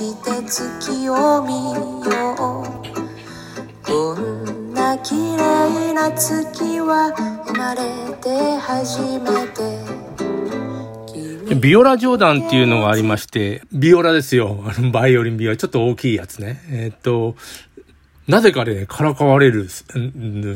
して月を見ようこんな綺麗な月は生まれて初めてビオラジョーダンっていうのがありまして、ビオラですよ。バイオリンビオラ。ちょっと大きいやつね。え、っと、なぜかね、からかわれる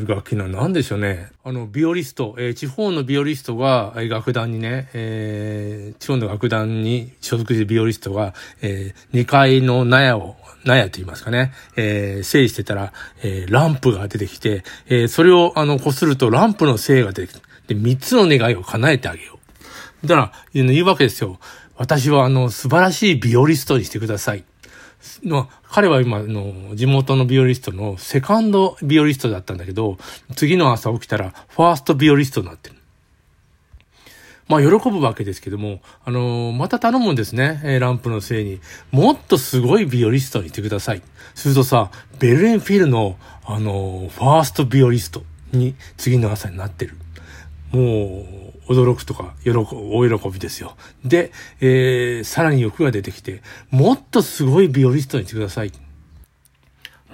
楽器な、んでしょうね。あの、ビオリスト、えー、地方のビオリストが、えー、楽団にね、えー、地方の楽団に所属してるビオリストが、えー、2階の納屋を、納屋と言いますかね、えー、整理してたら、えー、ランプが出てきて、えー、それを、あの、こするとランプの精が出てきて、で、3つの願いを叶えてあげよう。だから、言うわけですよ。私は、あの、素晴らしいビオリストにしてください。の、彼は今の地元のビオリストのセカンドビオリストだったんだけど、次の朝起きたらファーストビオリストになってる。まあ喜ぶわけですけども、あのー、また頼むんですね、えー、ランプのせいに。もっとすごいビオリストにしてください。するとさ、ベルエンフィルの、あのー、ファーストビオリストに次の朝になってる。もう、驚くとか、喜、大喜びですよ。で、えー、さらに欲が出てきて、もっとすごいビオリストにしてください。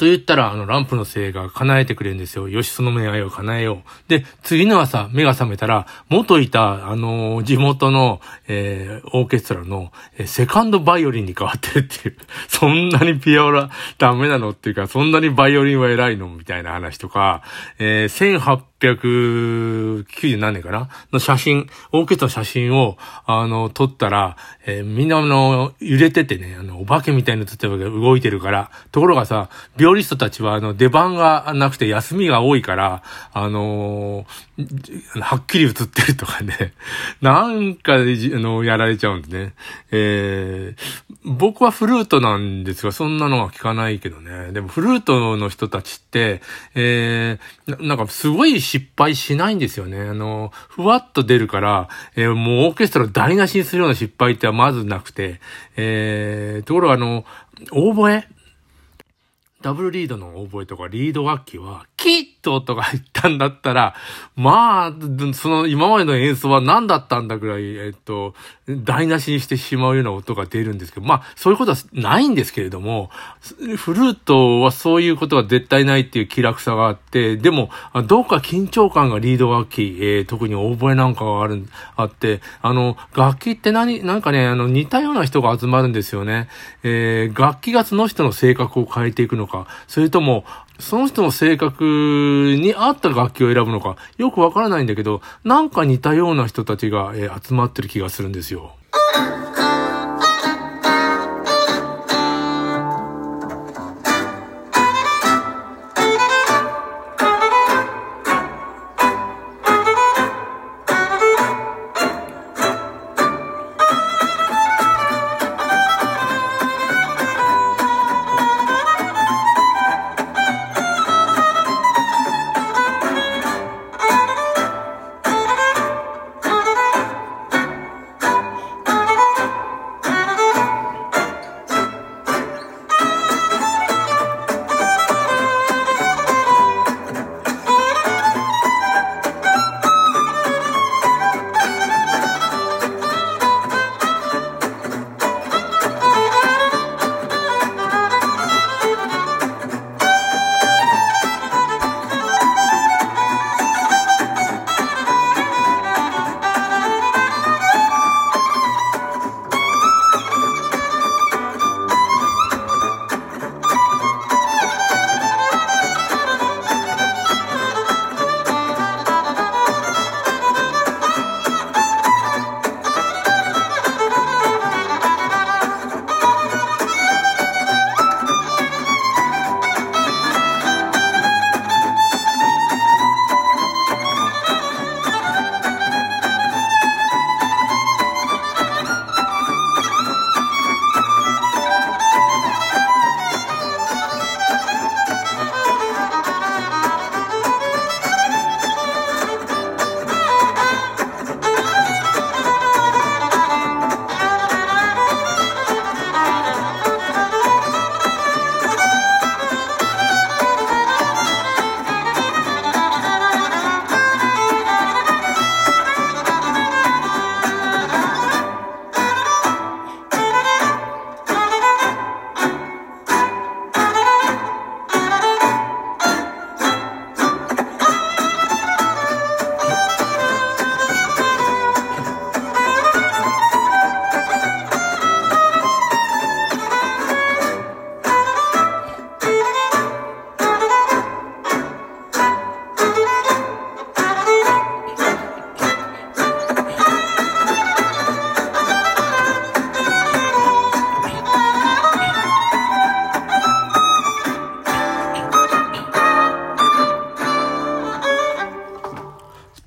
と言ったら、あの、ランプの精が叶えてくれるんですよ。よし、その願いを叶えよう。で、次の朝、目が覚めたら、元いた、あのー、地元の、えー、オーケストラの、えー、セカンドバイオリンに変わってるっていう。そんなにピアオラダメなのっていうか、そんなにバイオリンは偉いのみたいな話とか、えー、1890何年かな？の写真、オーケストラの写真を、あの、撮ったら、えー、みんなあの、揺れててね、あの、お化けみたいな例えば動いてるから、ところがさ、病リストたちはあの、出番がなくて休みが多いから、あのー、はっきり映ってるとかね、なんか、あの、やられちゃうんでね。えー、僕はフルートなんですが、そんなのは聞かないけどね。でもフルートの人たちって、えー、なんかすごい失敗しないんですよね。あの、ふわっと出るから、えー、もうオーケストラ台無しにするような失敗ってはまずなくて、えー、ところがあの、オーボエダブルリードの覚えとかリード楽器は、キッと音が入ったんだったら、まあ、その今までの演奏は何だったんだぐらい、えっと、台無しにしてしまうような音が出るんですけど、まあ、そういうことはないんですけれども、フルートはそういうことは絶対ないっていう気楽さがあって、でも、どうか緊張感がリード楽器、えー、特にオーボエなんかがある、あって、あの、楽器って何、なんかね、あの、似たような人が集まるんですよね。えー、楽器がその人の性格を変えていくのか、それとも、その人の性格に合った楽器を選ぶのか、よくわからないんだけど、なんか似たような人たちが、えー、集まってる気がするんですよ。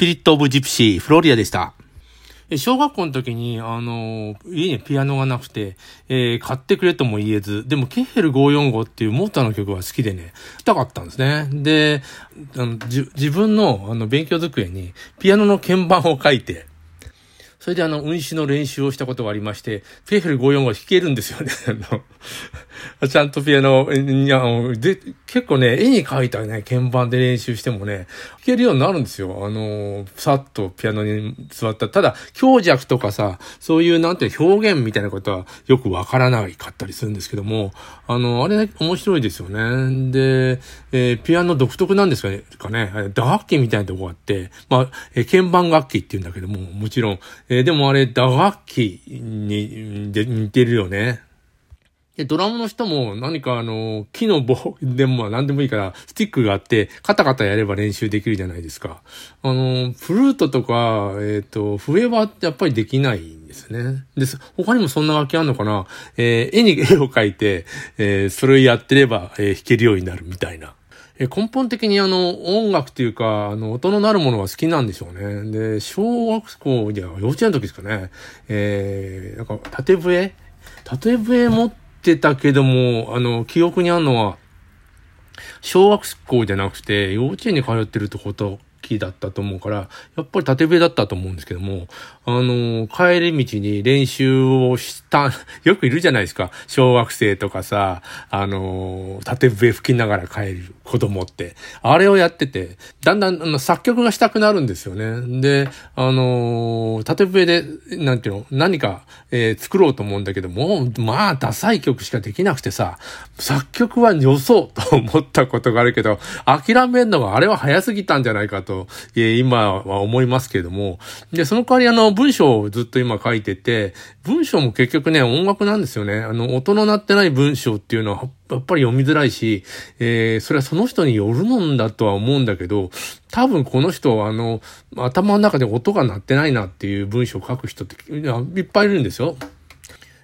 ピリットオブジプシー、フロリアでした。小学校の時に、あの、家にピアノがなくて、えー、買ってくれとも言えず、でもケッヘル545っていうモーターの曲が好きでね、たかったんですね。で、あの自分のあの勉強机にピアノの鍵盤を書いて、それであの、運指の練習をしたことがありまして、フェーフェル54が弾けるんですよね。ちゃんとピアノ、いや、で、結構ね、絵に描いたね、鍵盤で練習してもね、弾けるようになるんですよ。あの、さっとピアノに座った。ただ、強弱とかさ、そういうなんていう表現みたいなことはよくわからないかったりするんですけども、あの、あれ、ね、面白いですよね。で、えー、ピアノ独特なんですかね、かね打楽器みたいなとこがあって、まあ、えー、鍵盤楽器って言うんだけども、もちろん、えー、でもあれ、打楽器に似てるよね。で、ドラムの人も何かあの、木の棒 でも何でもいいから、スティックがあって、カタカタやれば練習できるじゃないですか。あの、フルートとか、えっ、ー、と、笛はやっぱりできないんですね。です、他にもそんな楽器あるのかな？えー、絵に絵を描いて、えー、それをやってれば、え、弾けるようになるみたいな。え根本的にあの、音楽っていうか、あの、音のなるものが好きなんでしょうね。で、小学校、いや、幼稚園の時ですかね。えー、なんか、縦笛？縦笛持ってってたけども、あの、記憶にあるのは、小学校じゃなくて、幼稚園に通ってるってこと期だったと思うから、やっぱり縦笛だったと思うんですけども、あの、帰り道に練習をした、よくいるじゃないですか。小学生とかさ、あの、縦笛吹きながら帰る子供って。あれをやってて、だんだんあの作曲がしたくなるんですよね。で、あの、縦笛で、なんていうの、何か、えー、作ろうと思うんだけども、まあ、ダサい曲しかできなくてさ、作曲はよそうと思ったことがあるけど、諦めんのがあれは早すぎたんじゃないかとと、え今は思いますけれども、で、その代わりあの、文章をずっと今書いてて、文章も結局ね、音楽なんですよね。あの、音の鳴ってない文章っていうのは、やっぱり読みづらいし、えー、それはその人によるもんだとは思うんだけど、多分この人、あの、頭の中で音が鳴ってないなっていう文章を書く人っていっぱいいるんですよ。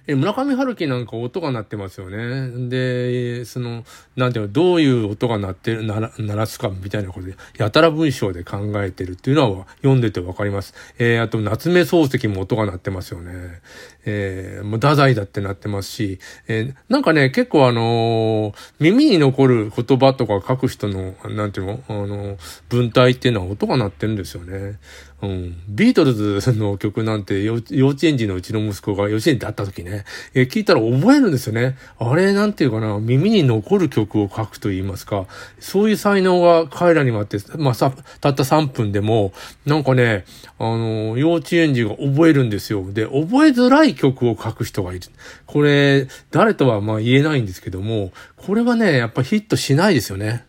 え、村上春樹なんか音が鳴ってますよね。で、その、なんていうの、どういう音が鳴ってる、鳴らすかみたいなことで、やたら文章で考えてるっていうのは読んでてわかります。えー、あと、夏目漱石も音が鳴ってますよね。えー、もう、太宰だって鳴ってますし、えー、なんかね、結構あのー、耳に残る言葉とか書く人の、なんていうの、あのー、文体っていうのは音が鳴ってるんですよね。うん。ビートルズの曲なんて幼稚園児のうちの息子が幼稚園で会った時ね、え、聞いたら覚えるんですよね。あれなんていうかな、耳に残る曲を書くと言いますか、そういう才能が彼らにもあって、まあさ、たった3分でも、なんかね、あの、幼稚園児が覚えるんですよ。で、覚えづらい曲を書く人がいる。これ、誰とはまあ言えないんですけども、これはね、やっぱヒットしないですよね。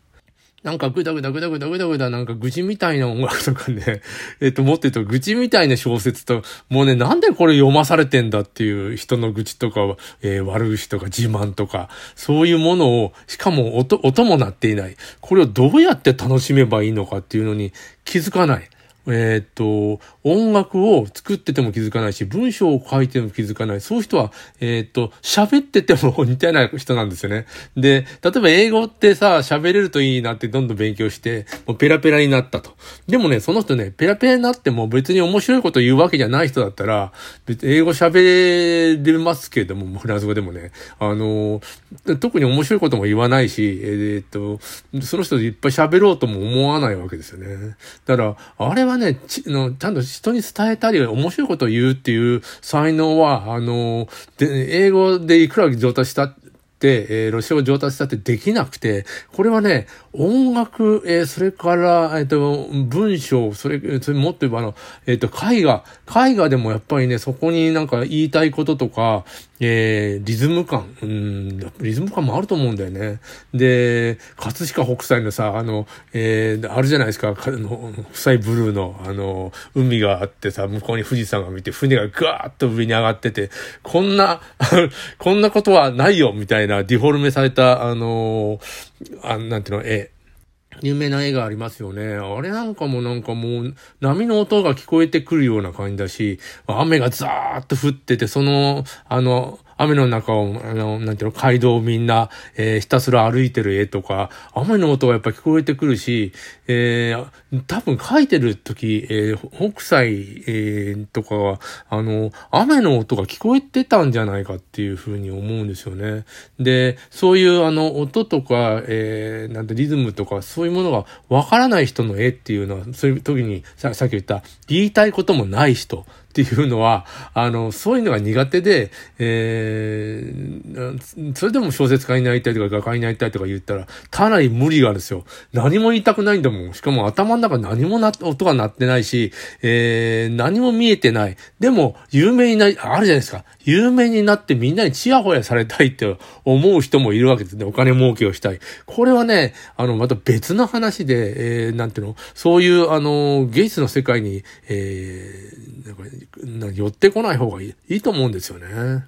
なんかぐだぐだぐだぐだぐだぐだなんか愚痴みたいな音楽とかね、えっと持ってると愚痴みたいな小説と、もうね、なんでこれ読まされてんだっていう人の愚痴とか、えー、悪口とか自慢とか、そういうものを、しかも音、音も鳴っていない。これをどうやって楽しめばいいのかっていうのに気づかない。えっ、と、音楽を作ってても気づかないし、文章を書いても気づかない。そういう人は、えっ、と、喋ってても似たような人なんですよね。で、例えば英語ってさ、喋れるといいなってどんどん勉強して、もうペラペラになったと。でもね、その人ね、ペラペラになっても別に面白いこと言うわけじゃない人だったら、別に英語喋れますけれども、フランス語でもね、あの、特に面白いことも言わないし、えっ、と、その人いっぱい喋ろうとも思わないわけですよね。だから、あれはね、ちのちゃんと人に伝えたり、面白いことを言うっていう才能は、あの、で英語でいくら上達したえー、ロシア語上達したってできなくて、これはね、音楽、えー、それから、えっ、ー、と、文章、それ、それもっと言えばあの、えっ、と、絵画、絵画でもやっぱりね、そこになんか言いたいこととか、えー、リズム感、うん、リズム感もあると思うんだよね。で、葛飾北斎のさ、あの、えー、あるじゃないですか、あの、北斎ブルーの、あの、海があってさ、向こうに富士山が見て、船がガーッと上に上がってて、こんな、こんなことはないよ、みたいな、ディフォルメされた、あの、あなんていうの、絵。有名な絵がありますよね。あれなんかもなんかもう波の音が聞こえてくるような感じだし、雨がザーッと降ってて、その、あの、雨の中を、あの、なんていうの、街道をみんな、えー、ひたすら歩いてる絵とか、雨の音がやっぱ聞こえてくるし、えー、多分書いてる時、えー、北斎、えー、とかは、あの、雨の音が聞こえてたんじゃないかっていうふうに思うんですよね。で、そういうあの、音とか、えー、なんてリズムとか、そういうものがわからない人の絵っていうのは、そういう時にさ、さっき言った、言いたいこともない人っていうのは、あの、そういうのが苦手で、えー、それでも小説家になりたいとか画家になりたいとか言ったら、かなり無理があるんですよ。何も言いたくないんだもん。しかも頭の中何もな、音が鳴ってないし、えー、何も見えてない。でも、有名になり、あるじゃないですか。有名になってみんなにチヤホヤされたいって思う人もいるわけですね。お金儲けをしたい。これはね、あの、また別の話で、えー、なんていうの、そういう、あの、芸術の世界に、えー、なんか、寄ってこない方がいいいいと思うんですよね。